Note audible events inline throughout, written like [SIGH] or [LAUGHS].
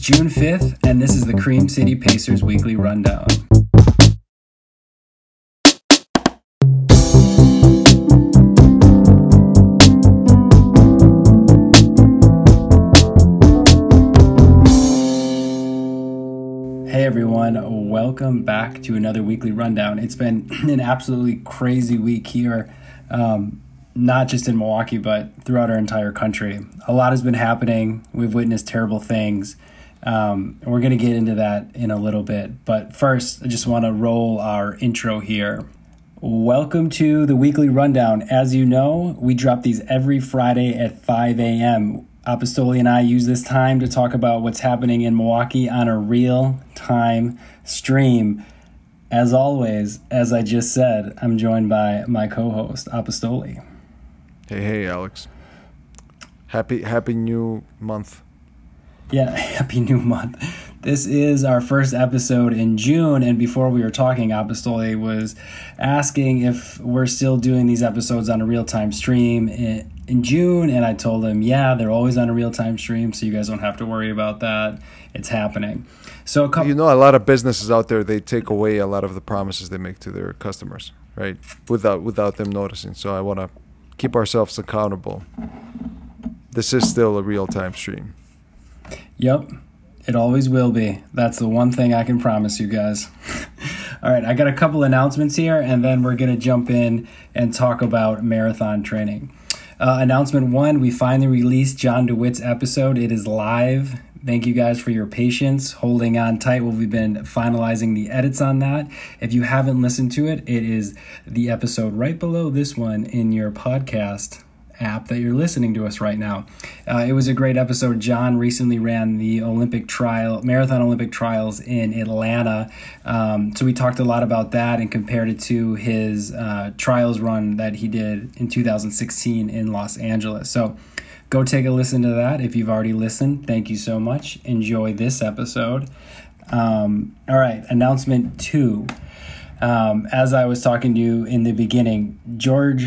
June 5th, and this is the Cream City Pacers Weekly Rundown. Hey everyone, welcome back to another weekly rundown. It's been [CLEARS THROAT] an absolutely crazy week here, um, not just in Milwaukee, but throughout our entire country. A lot has been happening. We've witnessed terrible things. Um, we're going to get into that in a little bit. But first, I just want to roll our intro here. Welcome to the weekly rundown. As you know, we drop these every Friday at 5 a.m. Apostoli and I use this time to talk about what's happening in Milwaukee on a real time stream. As always, as I just said, I'm joined by my co host, Apostoli. Hey, hey, Alex. Happy, happy new month. Yeah, [LAUGHS] happy new month. This is our first episode in June, and before we were talking, Apostoli was asking if we're still doing these episodes on a real time stream in, June, and I told him, yeah, they're always on a real time stream, so you guys don't have to worry about that. It's happening. So, couple. You know, a lot of businesses out there they take away a lot of the promises they make to their customers, right? Without without them noticing. So I want to keep ourselves accountable. This is still a real time stream. Yep. It always will be. That's the one thing I can promise you guys. [LAUGHS] All right, I got a couple announcements here, and then we're going to jump in and talk about marathon training. Uh, announcement one we finally released John DeWitt's episode. It is live. Thank you guys for your patience, holding on tight while we've been finalizing the edits on that. If you haven't listened to it, it is the episode right below this one in your podcast app that you're listening to us right now. Uh, it was a great episode. John recently ran the Olympic trial, marathon Olympic trials in Atlanta. Um, so we talked a lot about that and compared it to his uh, trials run that he did in 2016 in Los Angeles. So go take a listen to that. If you've already listened, thank you so much. Enjoy this episode. Um, all right, announcement two. Um, as I was talking to you in the beginning, George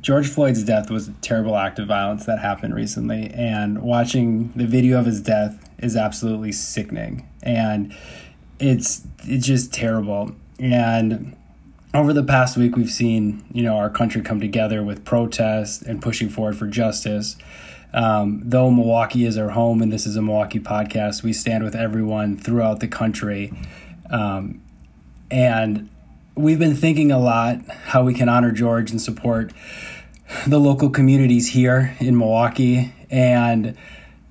George Floyd's death was a terrible act of violence that happened recently, and watching the video of his death is absolutely sickening, and it's it's just terrible. And over the past week, we've seen you know our country come together with protests and pushing forward for justice. Um, though Milwaukee is our home and this is a Milwaukee podcast, we stand with everyone throughout the country. Um, and we've been thinking a lot how we can honor George and support the local communities here in Milwaukee. And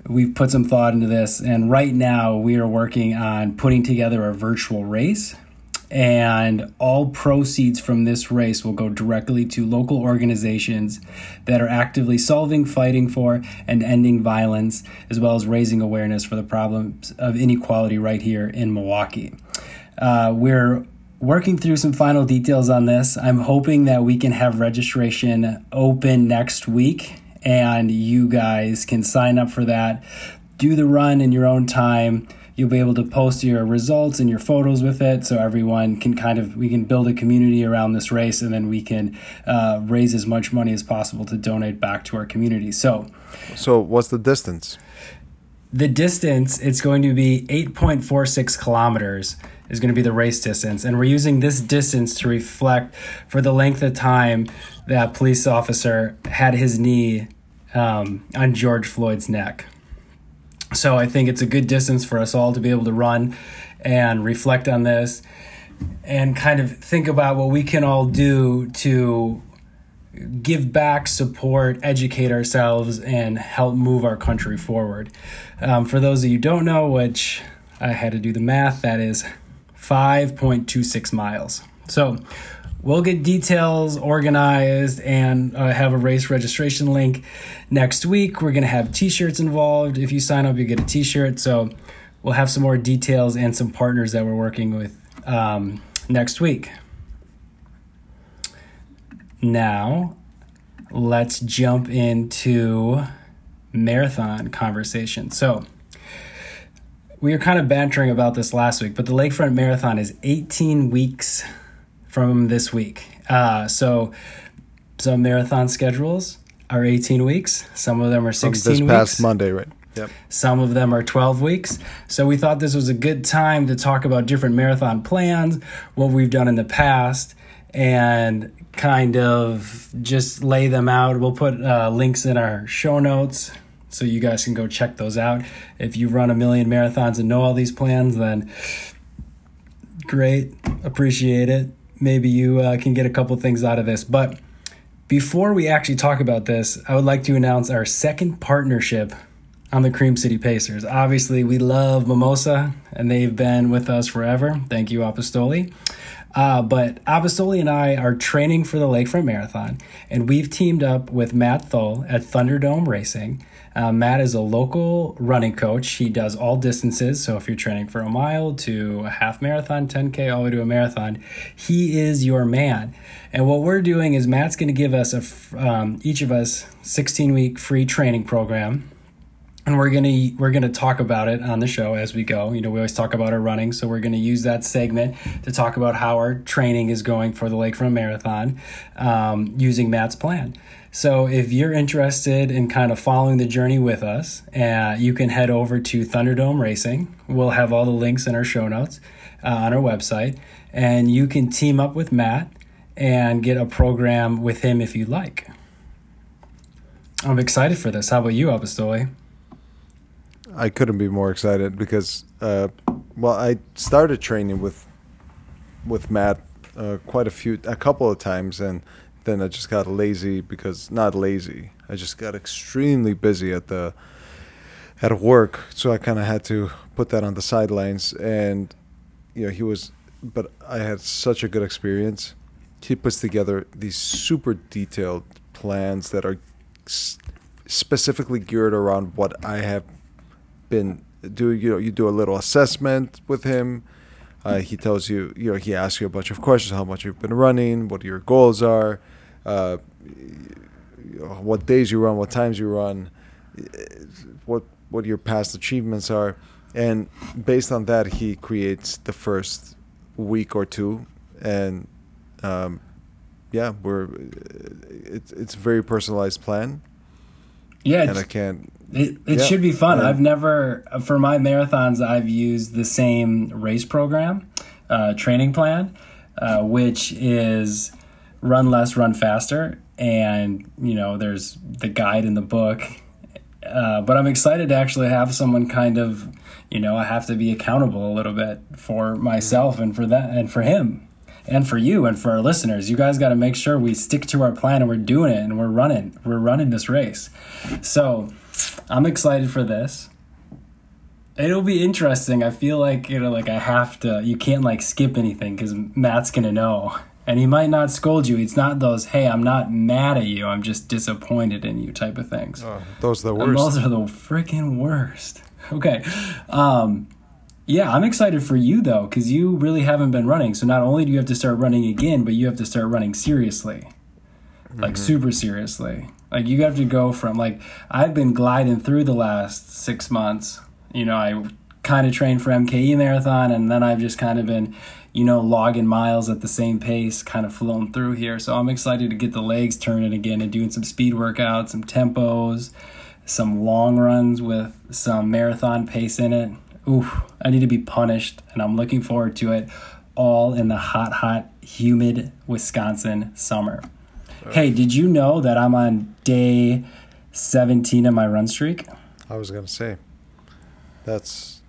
we've put some thought into this. And right now, we are working on putting together a virtual race. And all proceeds from this race will go directly to local organizations that are actively solving, fighting for, and ending violence, as well as raising awareness for the problems of inequality right here in Milwaukee. Uh, we're working through some final details on this. I'm hoping that we can have registration open next week and you guys can sign up for that. Do the run in your own time. You'll be able to post your results and your photos with it so everyone can kind of, we can build a community around this race and then we can uh, raise as much money as possible to donate back to our community. So, so what's the distance? The distance, it's going to be 8.46 kilometers is going to be the race distance. And we're using this distance to reflect for the length of time that police officer had his knee um, on George Floyd's neck. So I think it's a good distance for us all to be able to run and reflect on this and kind of think about what we can all do to give back, support, educate ourselves, and help move our country forward. Um, for those of you don't know, which I had to do the math, that is 5.26 miles. So we'll get details organized and uh, have a race registration link next week. We're going to have t shirts involved. If you sign up, you get a t shirt. So we'll have some more details and some partners that we're working with um, next week. Now, let's jump into marathon conversation. So, we were kind of bantering about this last week, but the Lakefront Marathon is 18 weeks from this week. Uh, so some marathon schedules are 18 weeks. Some of them are 16 from this weeks. past Monday, right? Yep. Some of them are 12 weeks. So we thought this was a good time to talk about different marathon plans, what we've done in the past, and kind of just lay them out. We'll put uh, links in our show notes so you guys can go check those out. If you run a million marathons and know all these plans, then great, appreciate it. Maybe you uh, can get a couple things out of this. But before we actually talk about this, I would like to announce our second partnership on the Cream City Pacers. Obviously, we love Mimosa, and they've been with us forever. Thank you, Apostoli. Uh, but Apostoli and I are training for the Lakefront Marathon, and we've teamed up with Matt Thull at Thunderdome Racing. Uh, Matt is a local running coach. He does all distances. So if you're training for a mile to a half marathon, 10K, all the way to a marathon, he is your man. And what we're doing is Matt's going to give us a, um, each of us 16 week free training program and we're gonna we're gonna talk about it on the show as we go. You know, we always talk about our running, so we're gonna use that segment to talk about how our training is going for the Lakefront Marathon um, using Matt's plan. So if you're interested in kind of following the journey with us, uh, you can head over to Thunderdome Racing. We'll have all the links in our show notes uh, on our website, and you can team up with Matt and get a program with him if you like. I'm excited for this. How about you, Apostoli? I couldn't be more excited because, uh, well, I started training with with Matt uh, quite a few, a couple of times, and then I just got lazy because not lazy. I just got extremely busy at the at work, so I kind of had to put that on the sidelines. And you know, he was, but I had such a good experience. He puts together these super detailed plans that are specifically geared around what I have been do you know you do a little assessment with him. Uh, he tells you you know he asks you a bunch of questions: how much you've been running, what your goals are, uh, what days you run, what times you run, what what your past achievements are, and based on that, he creates the first week or two, and um, yeah, we're it's it's a very personalized plan. Yeah, and I can't it, it should be fun. I've never, for my marathons, I've used the same race program, uh, training plan, uh, which is run less, run faster. And, you know, there's the guide in the book. Uh, but I'm excited to actually have someone kind of, you know, I have to be accountable a little bit for myself and for that and for him and for you and for our listeners. You guys got to make sure we stick to our plan and we're doing it and we're running. We're running this race. So, I'm excited for this. It'll be interesting. I feel like you know, like I have to. You can't like skip anything because Matt's gonna know, and he might not scold you. It's not those "Hey, I'm not mad at you. I'm just disappointed in you" type of things. Oh, those are the worst. And those are the freaking worst. Okay, um, yeah, I'm excited for you though because you really haven't been running. So not only do you have to start running again, but you have to start running seriously, like mm-hmm. super seriously. Like you have to go from like I've been gliding through the last six months. You know, I kind of trained for MKE marathon, and then I've just kind of been, you know, logging miles at the same pace, kind of flown through here. So I'm excited to get the legs turning again and doing some speed workouts, some tempos, some long runs with some marathon pace in it. Ooh, I need to be punished, and I'm looking forward to it. All in the hot, hot, humid Wisconsin summer. Hey, did you know that I'm on day 17 of my run streak? I was gonna say, that's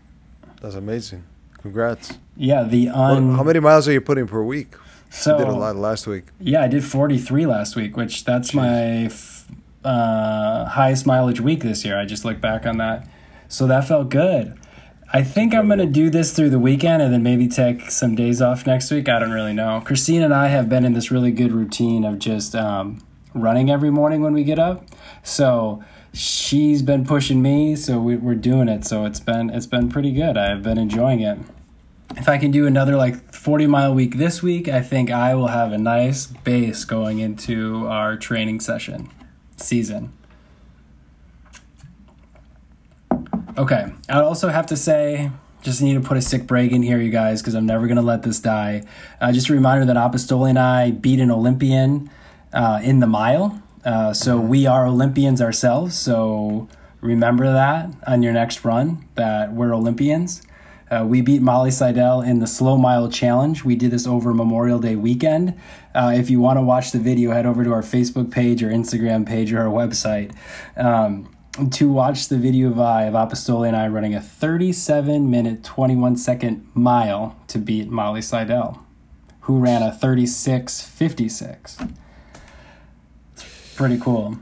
that's amazing. Congrats. Yeah, the un. how many miles are you putting per week? So you did a lot last week. Yeah, I did 43 last week, which that's Jeez. my f- uh, highest mileage week this year. I just looked back on that, so that felt good. I think I'm going to do this through the weekend and then maybe take some days off next week. I don't really know. Christine and I have been in this really good routine of just um, running every morning when we get up. So she's been pushing me, so we, are doing it. So it's been it's been pretty good. I've been enjoying it. If I can do another like 40 mile week this week, I think I will have a nice base going into our training session season. Okay. I also have to say, just need to put a sick break in here, you guys, because I'm never going to let this die. Uh, just a reminder that Apostoli and I beat an Olympian uh, in the mile. Uh, so we are Olympians ourselves. So remember that on your next run that we're Olympians. Uh, we beat Molly Seidel in the slow mile challenge. We did this over Memorial Day weekend. Uh, if you want to watch the video, head over to our Facebook page or Instagram page or our website um, to watch the video of I of Apostoli and I running a 37 minute 21 second mile to beat Molly Seidel, who ran a 36.56. Pretty cool.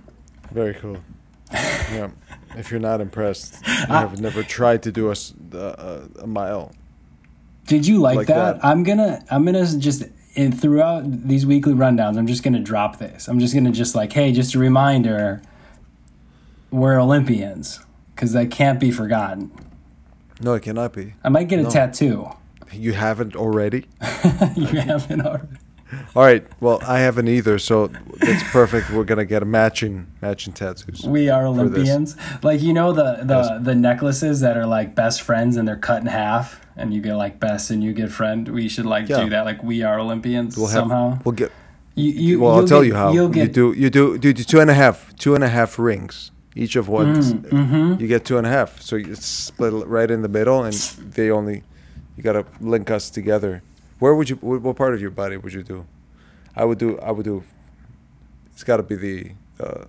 Very cool. [LAUGHS] yeah. If you're not impressed, you have never tried to do uh, a mile. Did you like, Like that? that. I'm gonna I'm gonna just and throughout these weekly rundowns, I'm just gonna drop this. I'm just gonna just like, hey, just a reminder, we're Olympians because that can't be forgotten. No, it cannot be. I might get a No. tattoo. You haven't already. [LAUGHS] you haven't already. All right. Well, I haven't either, so it's perfect. We're gonna get a matching matching tattoos. We are. Olympians. Like you know the the Yes. the necklaces that are like best friends and they're cut in half, and you get like best and you get friend. We should like Yeah. do that. Like we are Olympians We'll have. somehow. We'll get. You, you, Well, I'll tell get- you how. You'll you do. You do. Do two and a half. Two and a half rings. Each of what? mm-hmm. You get two and a half. So you split it right in the middle, and they only. You gotta link us together. Where would you? What, part of your body would you do? I would do. I would do. It's got to be the. Uh,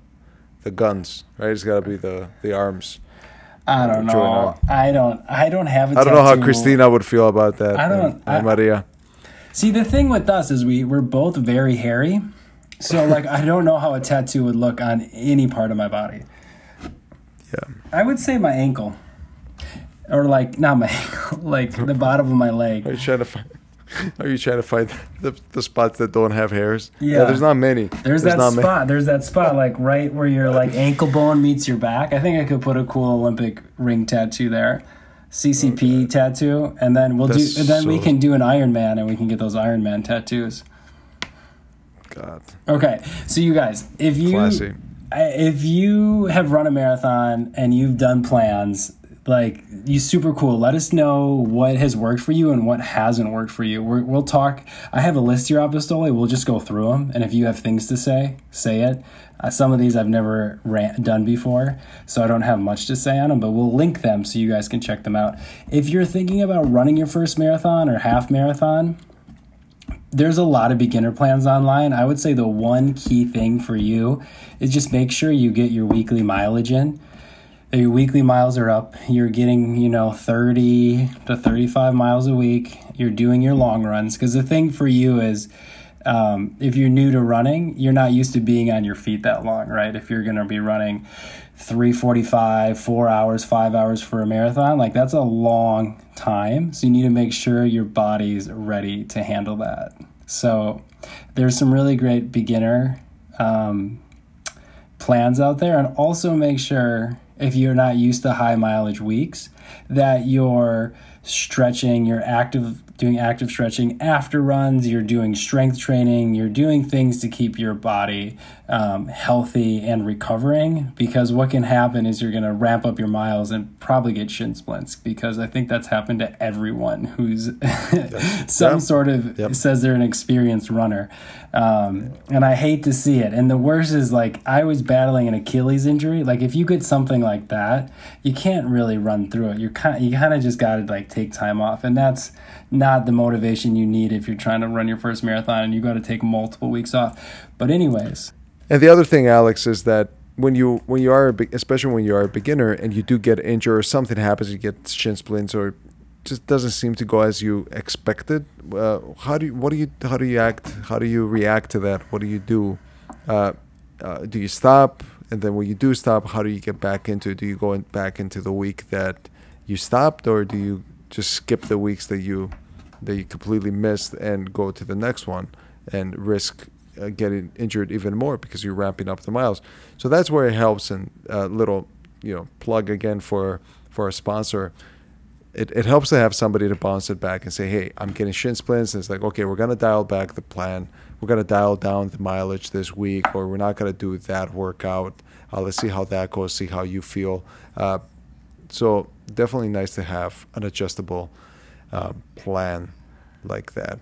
the guns, right? It's got to be the the arms. I don't know. I don't. I don't have a I don't know how. Christina would feel about that. I don't- and I- Maria. See, the thing with us is we we're both very hairy, so like I don't know how a tattoo would look on any part of my body. Yeah. I would say my ankle, or like not my [LAUGHS] ankle, like the bottom of my leg. Are you trying to find? Are you trying to find [LAUGHS] the, the spots that don't have hairs? Yeah. there's not many. There's that not ma- spot. There's that spot like right where your like ankle bone meets your back. I think I could put a cool Olympic ring tattoo there. CCP tattoo, and then we'll That's do. And then we can do an Iron Man, and we can get those Iron Man tattoos. God, Okay, so you guys, if you classy. If you have run a marathon and you've done plans, like you super cool. Let us know what has worked for you and what hasn't worked for you. We're, we'll talk. I have a list here, Apostoli. We'll just go through them, and if you have things to say, say it. Uh, some of these I've never ran, done before, so I don't have much to say on them. But we'll link them so you guys can check them out. If you're thinking about running your first marathon or half marathon, there's a lot of beginner plans online. I would say the one key thing for you is just make sure you get your weekly mileage in. Your weekly miles are up. You're getting, you know, 30 to 35 miles a week. You're doing your long runs. Because the thing for you is, um, if you're new to running, you're not used to being on your feet that long, right? If you're going to be running 345, four hours, five hours for a marathon, like that's a long time. So you need to make sure your body's ready to handle that. So there's some really great beginner um, plans out there, and also make sure if you're not used to high mileage weeks that you're stretching, you're active doing active stretching after runs, you're doing strength training, you're doing things to keep your body um, healthy and recovering. Because what can happen is you're going to ramp up your miles and probably get shin splints. Because I think that's happened to everyone who's [LAUGHS] some Yeah. sort of Yep. says they're an experienced runner. Um, and I hate to see it. And the worst is like I was battling an Achilles injury. Like if you get something like that, you can't really run through it. You're kind you kind of just got to like take time off, and that's not the motivation you need if you're trying to run your first marathon and you got to take multiple weeks off. But anyways, And the other thing, Alex, is that when you when you are especially when you are a beginner and you do get injured or something happens, you get shin splints or just doesn't seem to go as you expected. Uh, how do you, what do you how do you act? How do you react to that? What do you do? Uh, uh, do you stop? And then when you do stop, how do you get back into? it? Do you go in, back into the week that you stopped, or do you just skip the weeks that you that you completely missed and go to the next one and risk uh, getting injured even more because you're ramping up the miles. So that's where it helps. And uh, little, you know, plug again for for a sponsor. It, it helps to have somebody to bounce it back and say, hey, I'm getting shin splints. And it's like, okay, we're gonna dial back the plan. We're gonna dial down the mileage this week, or we're not gonna do that workout. Uh, let's see how that goes. See how you feel. Uh, so definitely nice to have an adjustable um, plan like that.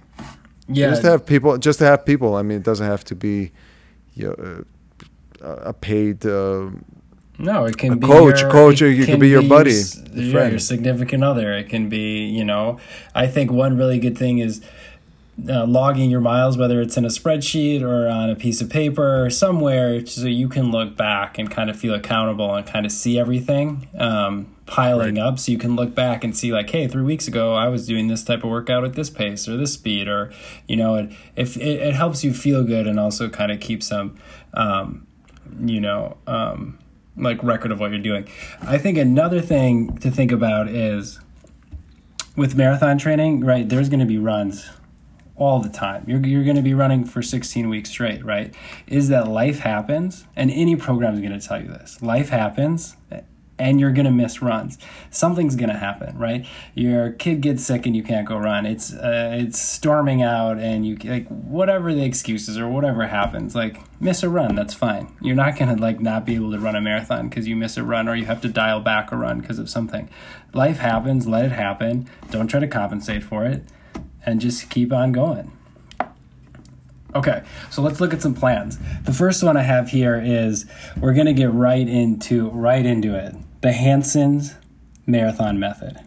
yeah, Just to have people. Just to have people. I mean, it doesn't have to be, you know, uh, a paid uh, No, it can be coach, your, coach, you can could be your your buddy, your your significant other. It can be, you know, I think one really good thing is uh, logging your miles, whether it's in a spreadsheet or on a piece of paper or somewhere, so you can look back and kind of feel accountable and kind of see everything um, piling Right. up. So you can look back and see, like, hey, three weeks ago I was doing this type of workout at this pace or this speed, or you know, it if it, it helps you feel good and also kind of keep some, um, you know. Um, like record of what you're doing. I think another thing to think about is with marathon training, right? There's going to be runs all the time. You're, you're going to be running for 16 weeks straight, right? Is that life happens, and any program is going to tell you this. Life happens, and you're going to miss runs. Something's going to happen, right? Your kid gets sick and you can't go run. It's uh, it's storming out, and you like whatever the excuses or whatever happens, like miss a run. That's fine. You're not going to like not be able to run a marathon because you miss a run or you have to dial back a run because of something. Life happens. Let it happen. Don't try to compensate for it and just keep on going. Okay, so let's look at some plans. The first one I have here is we're gonna get right into right into it. The Hanson's marathon method.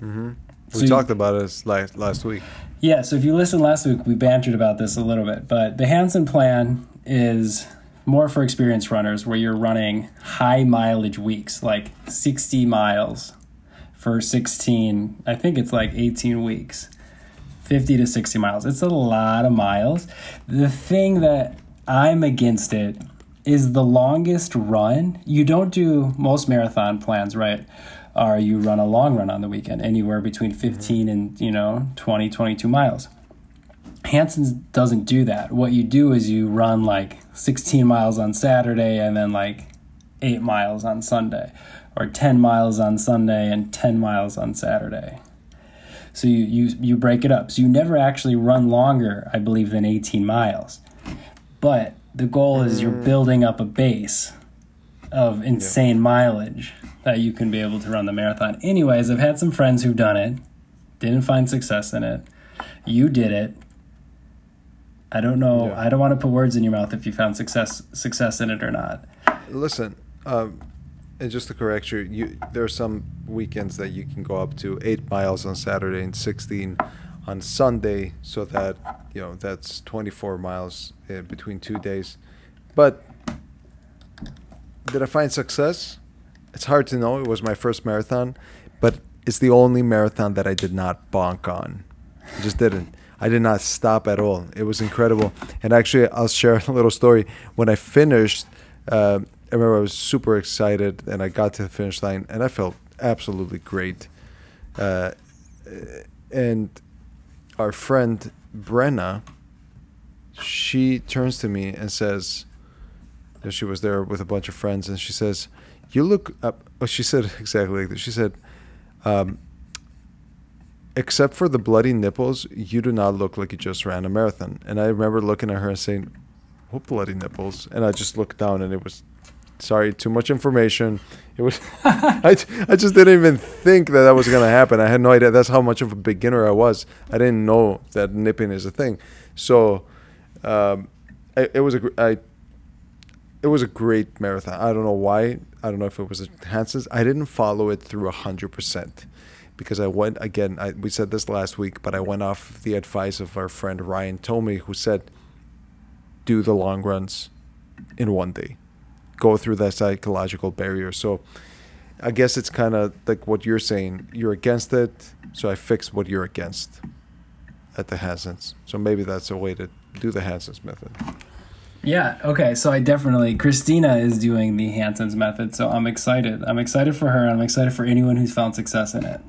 Mm-hmm. We So you- talked about this last last week. Yeah, so if you listened last week, we bantered about this a little bit, but the Hanson plan is more for experienced runners where you're running high mileage weeks, like 60 miles for 16, I think it's like 18 weeks. 50 to 60 miles. It's a lot of miles. The thing that I'm against it is the longest run. You don't do most marathon plans, right? Or you run a long run on the weekend, anywhere between mm-hmm. 15 and, you know, 20, 22 miles. Hanson's doesn't do that. What you do is you run like 16 miles on Saturday and then like 8 miles on Sunday, or 10 miles on Sunday and 10 miles on Saturday. So you, you, you break it up. So you never actually run longer, I believe, than 18 miles. But the goal is you're building up a base of insane mileage that you can be able to run the marathon. Anyways, I've had some friends who've done it, didn't find success in it. You did it. I don't know. Yeah. I don't want to put words in your mouth if you found success success in it or not. Listen, um, and just to correct you, you there are some weekends that you can go up to eight miles on Saturday and sixteen on Sunday, so that you know that's twenty four miles uh, between two days. But did I find success? It's hard to know. It was my first marathon, but it's the only marathon that I did not bonk on. I just didn't. I did not stop at all. It was incredible. And actually, I'll share [LAUGHS] a little story. When I finished, uh, I remember I was super excited, and I got to the finish line, and I felt absolutely great. Uh, and our friend Brenna, she turns to me and says, she was there with a bunch of friends, and she says, "You look up." Oh, she said [LAUGHS] exactly like this. She said, um, "Except for the bloody nipples, you do not look like you just ran a marathon." And I remember looking at her and saying, "What bloody nipples?" And I just looked down, and it was, sorry, too much information. It was, [LAUGHS] I, I just didn't even think that that was gonna happen. I had no idea. That's how much of a beginner I was. I didn't know that nipping is a thing. So, um, I, it was a I it was a great marathon. I don't know why. I don't know if it was Hanson's. I didn't follow it through hundred percent because I went again. I, we said this last week, but I went off the advice of our friend Ryan Tomey, who said, "Do the long runs in one day. Go through that psychological barrier." So, I guess it's kind of like what you're saying. You're against it, so I fix what you're against at the Hansons. So maybe that's a way to do the Hansons method. Yeah, okay. So I definitely Christina is doing the Hanson's method, so I'm excited. I'm excited for her. I'm excited for anyone who's found success in it.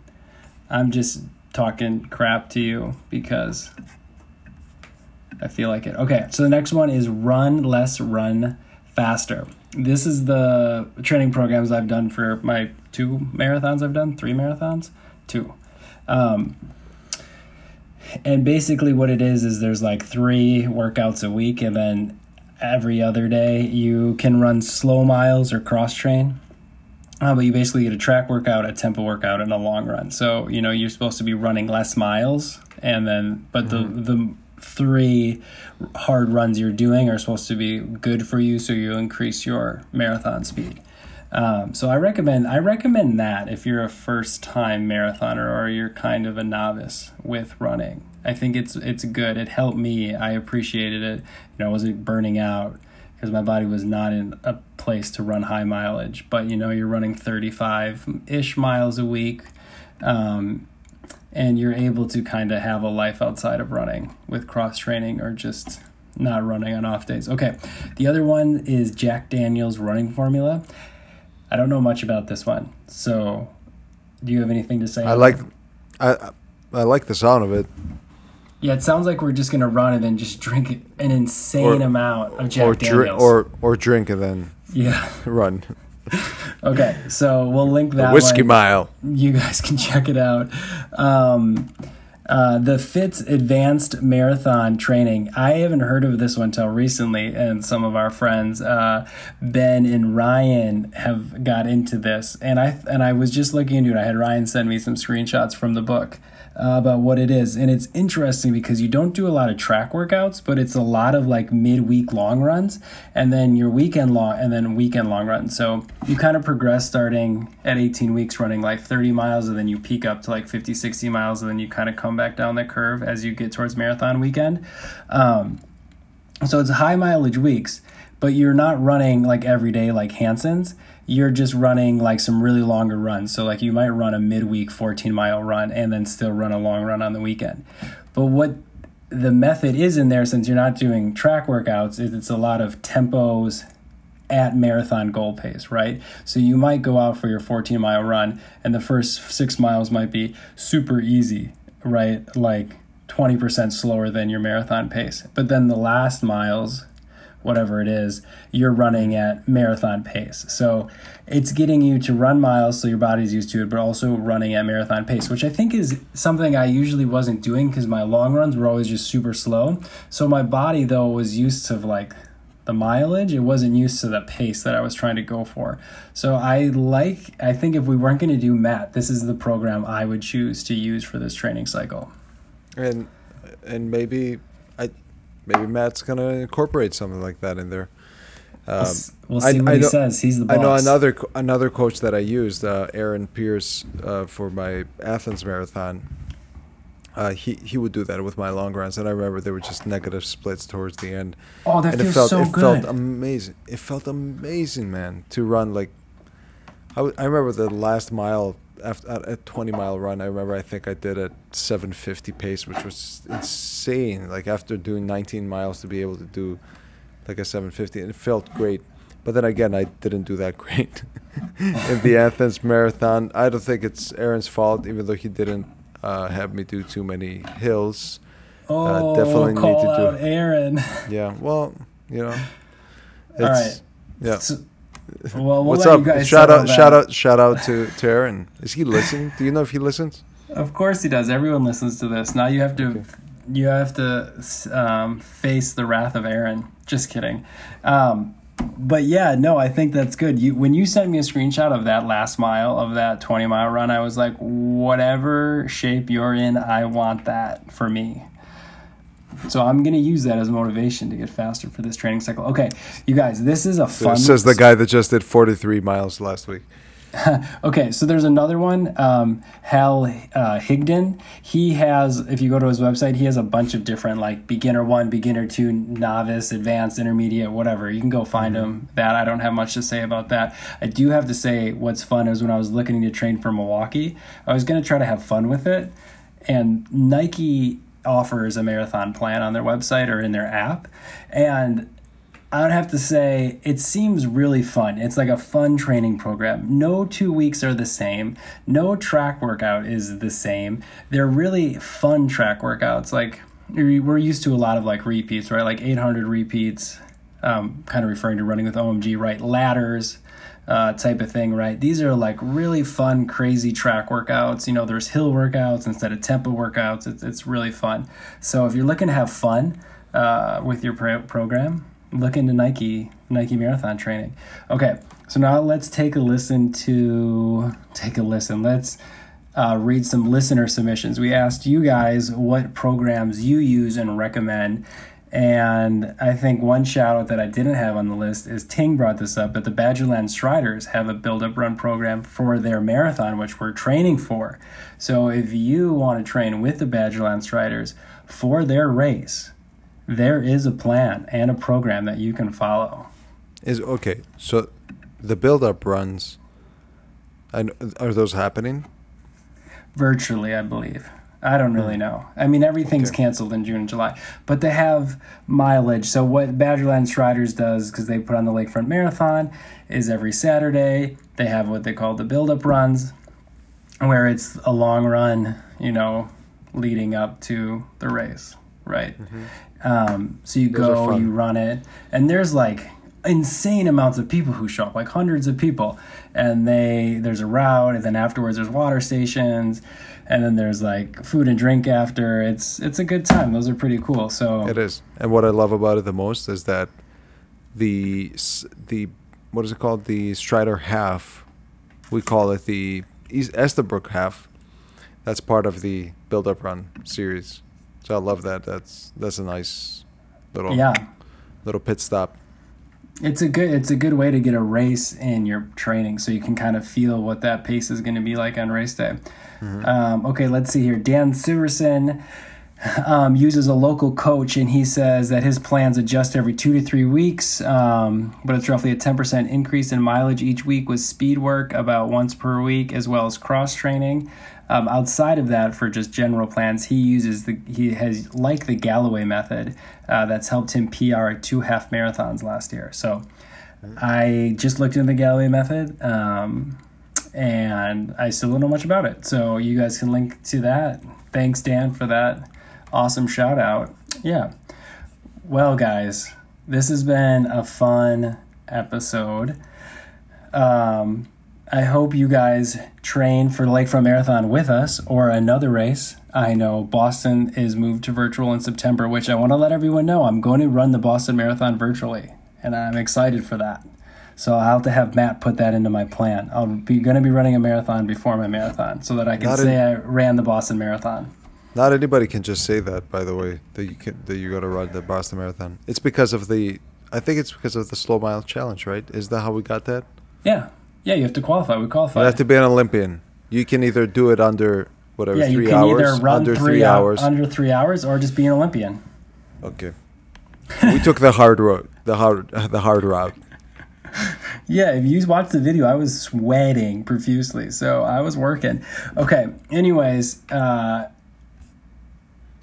I'm just talking crap to you because I feel like it. Okay, so the next one is run less, run faster. This is the training programs I've done for my two marathons I've done, three marathons, two. Um, and basically what it is is there's like three workouts a week and then every other day you can run slow miles or cross train uh, but you basically get a track workout a tempo workout and a long run so you know you're supposed to be running less miles and then but the the three hard runs you're doing are supposed to be good for you, so you increase your marathon speed. Um, so I recommend I recommend that if you're a first time marathoner or you're kind of a novice with running. I think it's it's good. It helped me. I appreciated it. You know, I wasn't burning out because my body was not in a place to run high mileage. But you know, you're running 35 ish miles a week. Um, and you're able to kind of have a life outside of running with cross training or just not running on off days. Okay, the other one is Jack Daniels running formula. I don't know much about this one, so do you have anything to say? I like, I I like the sound of it. Yeah, it sounds like we're just gonna run and then just drink an insane or, amount of Jack or Daniels, or or drink and then yeah run. Okay, so we'll link that the whiskey one. mile. You guys can [LAUGHS] check it out. Um, uh, the Pfitz Advanced Marathon Training. I haven't heard of this one until recently, and some of our friends, uh, Ben and Ryan, have got into this. And I and I was just looking into it. I had Ryan send me some screenshots from the book uh, about what it is. And it's interesting because you don't do a lot of track workouts, but it's a lot of like midweek long runs and then your weekend long and then weekend long runs. So you kind of progress starting at 18 weeks running like 30 miles and then you peak up to like 50, 60 miles and then you kind of come back down the curve as you get towards marathon weekend. Um, so it's high mileage weeks, but you're not running like every day like Hanson's you're just running like some really longer runs. So like you might run a midweek 14 mile run and then still run a long run on the weekend. But what the method is in there since you're not doing track workouts is it's a lot of tempos at marathon goal pace, right? So you might go out for your 14 mile run and the first 6 miles might be super easy, right? Like 20% slower than your marathon pace. But then the last miles whatever it is, you're running at marathon pace. So it's getting you to run miles so your body's used to it, but also running at marathon pace, which I think is something I usually wasn't doing because my long runs were always just super slow. So my body, though, was used to like the mileage, it wasn't used to the pace that I was trying to go for. So I like, I think if we weren't going to do Matt, this is the program I would choose to use for this training cycle. And and maybe maybe Matt's gonna incorporate something like that in there. Um, we'll, see I, what I he know, says. He's the boss. I know another another coach that I used, uh, Aaron Pierce, uh, for my Athens marathon. Uh, he he would do that with my long runs, and I remember there were just negative splits towards the end. Oh, that and feels it felt, so it good. It felt amazing. It felt amazing, man, to run like. I, w- I remember the last mile after a 20 mile run, I remember I think I did a 750 pace, which was insane. Like after doing 19 miles to be able to do like a 750, and it felt great. But then again, I didn't do that [LAUGHS] great in the Athens marathon. I don't think it's Aaron's fault, even though he didn't uh, have me do too many hills. Uh, oh, uh, definitely call need to out do. Aaron. Yeah, well, you know. All right. Yeah. So, well, we'll What's up? shout out, shout out, shout out to, to Aaron. Is he listening? Do you know if he listens? Of course he does. Everyone listens to this. Now you have to, okay. you have to um, face the wrath of Aaron. Just kidding. Um, but yeah, no, I think that's good. You when you sent me a screenshot of that last mile of that 20 mile run, I was like, whatever shape you're in, I want that for me. So I'm going to use that as motivation to get faster for this training cycle. Okay, you guys, this is a fun. This says the guy that just did 43 miles last week. [LAUGHS] okay, so there's another one, um, Hal uh, Higdon. He has, if you go to his website, he has a bunch of different like beginner one, beginner two, novice, advanced, intermediate, whatever. You can go find mm-hmm. him. That I don't have much to say about that. I do have to say what's fun is when I was looking to train for Milwaukee, I was going to try to have fun with it, and Nike offers a marathon plan on their website or in their app. And I would have to say it seems really fun. It's like a fun training program. No two weeks are the same. No track workout is the same. They're really fun track workouts. Like we're used to a lot of like repeats, right? Like 800 repeats, um, kind of referring to running with OMG, right? Ladders, uh, type of thing, right? These are like really fun, crazy track workouts. You know, there's hill workouts instead of tempo workouts. It's, it's really fun. So if you're looking to have fun uh, with your pro- program, look into Nike Nike marathon training. Okay, so now let's take a listen to take a listen. Let's uh, read some listener submissions. We asked you guys what programs you use and recommend. And I think one shout out that I didn't have on the list is Ting brought this up, but the Badgerland Striders have a build up run program for their marathon, which we're training for. So if you want to train with the Badgerland Striders for their race, there is a plan and a program that you can follow. Is okay. So the build up runs and are those happening? Virtually, I believe. I don't really know. I mean, everything's Okay. canceled in June and July, but they have mileage. So what Badgerland Striders does, because they put on the Lakefront Marathon, is every Saturday they have what they call the build-up runs, where it's a long run, you know, leading up to the race, right? Um, so you Those go, you run it, and there's like insane amounts of people who show up, like hundreds of people, and they there's a route, and then afterwards there's water stations, and then there's like food and drink after. It's it's a good time. Those are pretty cool. So It is. And what I love about it the most is that the the what is it called? The Strider half. We call it the East Estabrook half. That's part of the build up run series. So I love that. That's that's a nice little yeah, little pit stop. It's a good it's a good way to get a race in your training, so you can kind of feel what that pace is going to be like on race day. Um, okay, let's see here. Dan Siverson um, uses a local coach, and he says that his plans adjust every two to three weeks, um, but it's roughly a 10% increase in mileage each week with speed work about once per week, as well as cross training. Um, outside of that, for just general plans, he uses the he has like the Galloway method uh, that's helped him PR two half marathons last year. So I just looked into the Galloway method. Um, and I still don't know much about it. So you guys can link to that. Thanks, Dan, for that awesome shout out. Yeah. Well, guys, this has been a fun episode. Um, I hope you guys train for the Lakefront Marathon with us or another race. I know Boston is moved to virtual in September, which I want to let everyone know I'm going to run the Boston Marathon virtually, and I'm excited for that. So I'll have to have Matt put that into my plan. I'll be going to be running a marathon before my marathon so that I can Not say in- I ran the Boston Marathon. Not anybody can just say that, by the way, that you can that you got to run the Boston Marathon. It's because of the, I think it's because of the slow mile challenge, right? Is that how we got that? Yeah. Yeah, you have to qualify. We qualify. You have to be an Olympian. You can either do it under whatever yeah, you three can hours, either run under three, three hou- hours. under three hours, or just be an Olympian. okay. we took the hard road, the hard, the hard route. [LAUGHS] Yeah, if you watch the video, I was sweating profusely, so I was working. Okay. Anyways, uh,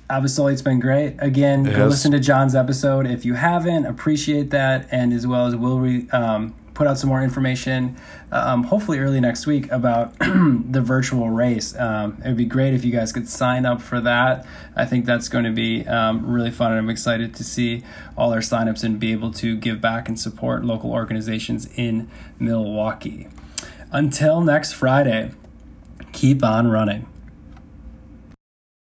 Apostoli, it's been great. Again, It go has. listen to John's episode if you haven't. Appreciate that, and as well as we'll re, um, put out some more information, um, hopefully early next week about [CLEARS THROAT] the virtual race. Um, it would be great if you guys could sign up for that. I think that's going to be um, really fun, and I'm excited to see all our signups and be able to give back and support local organizations in Milwaukee. Until next Friday, keep on running.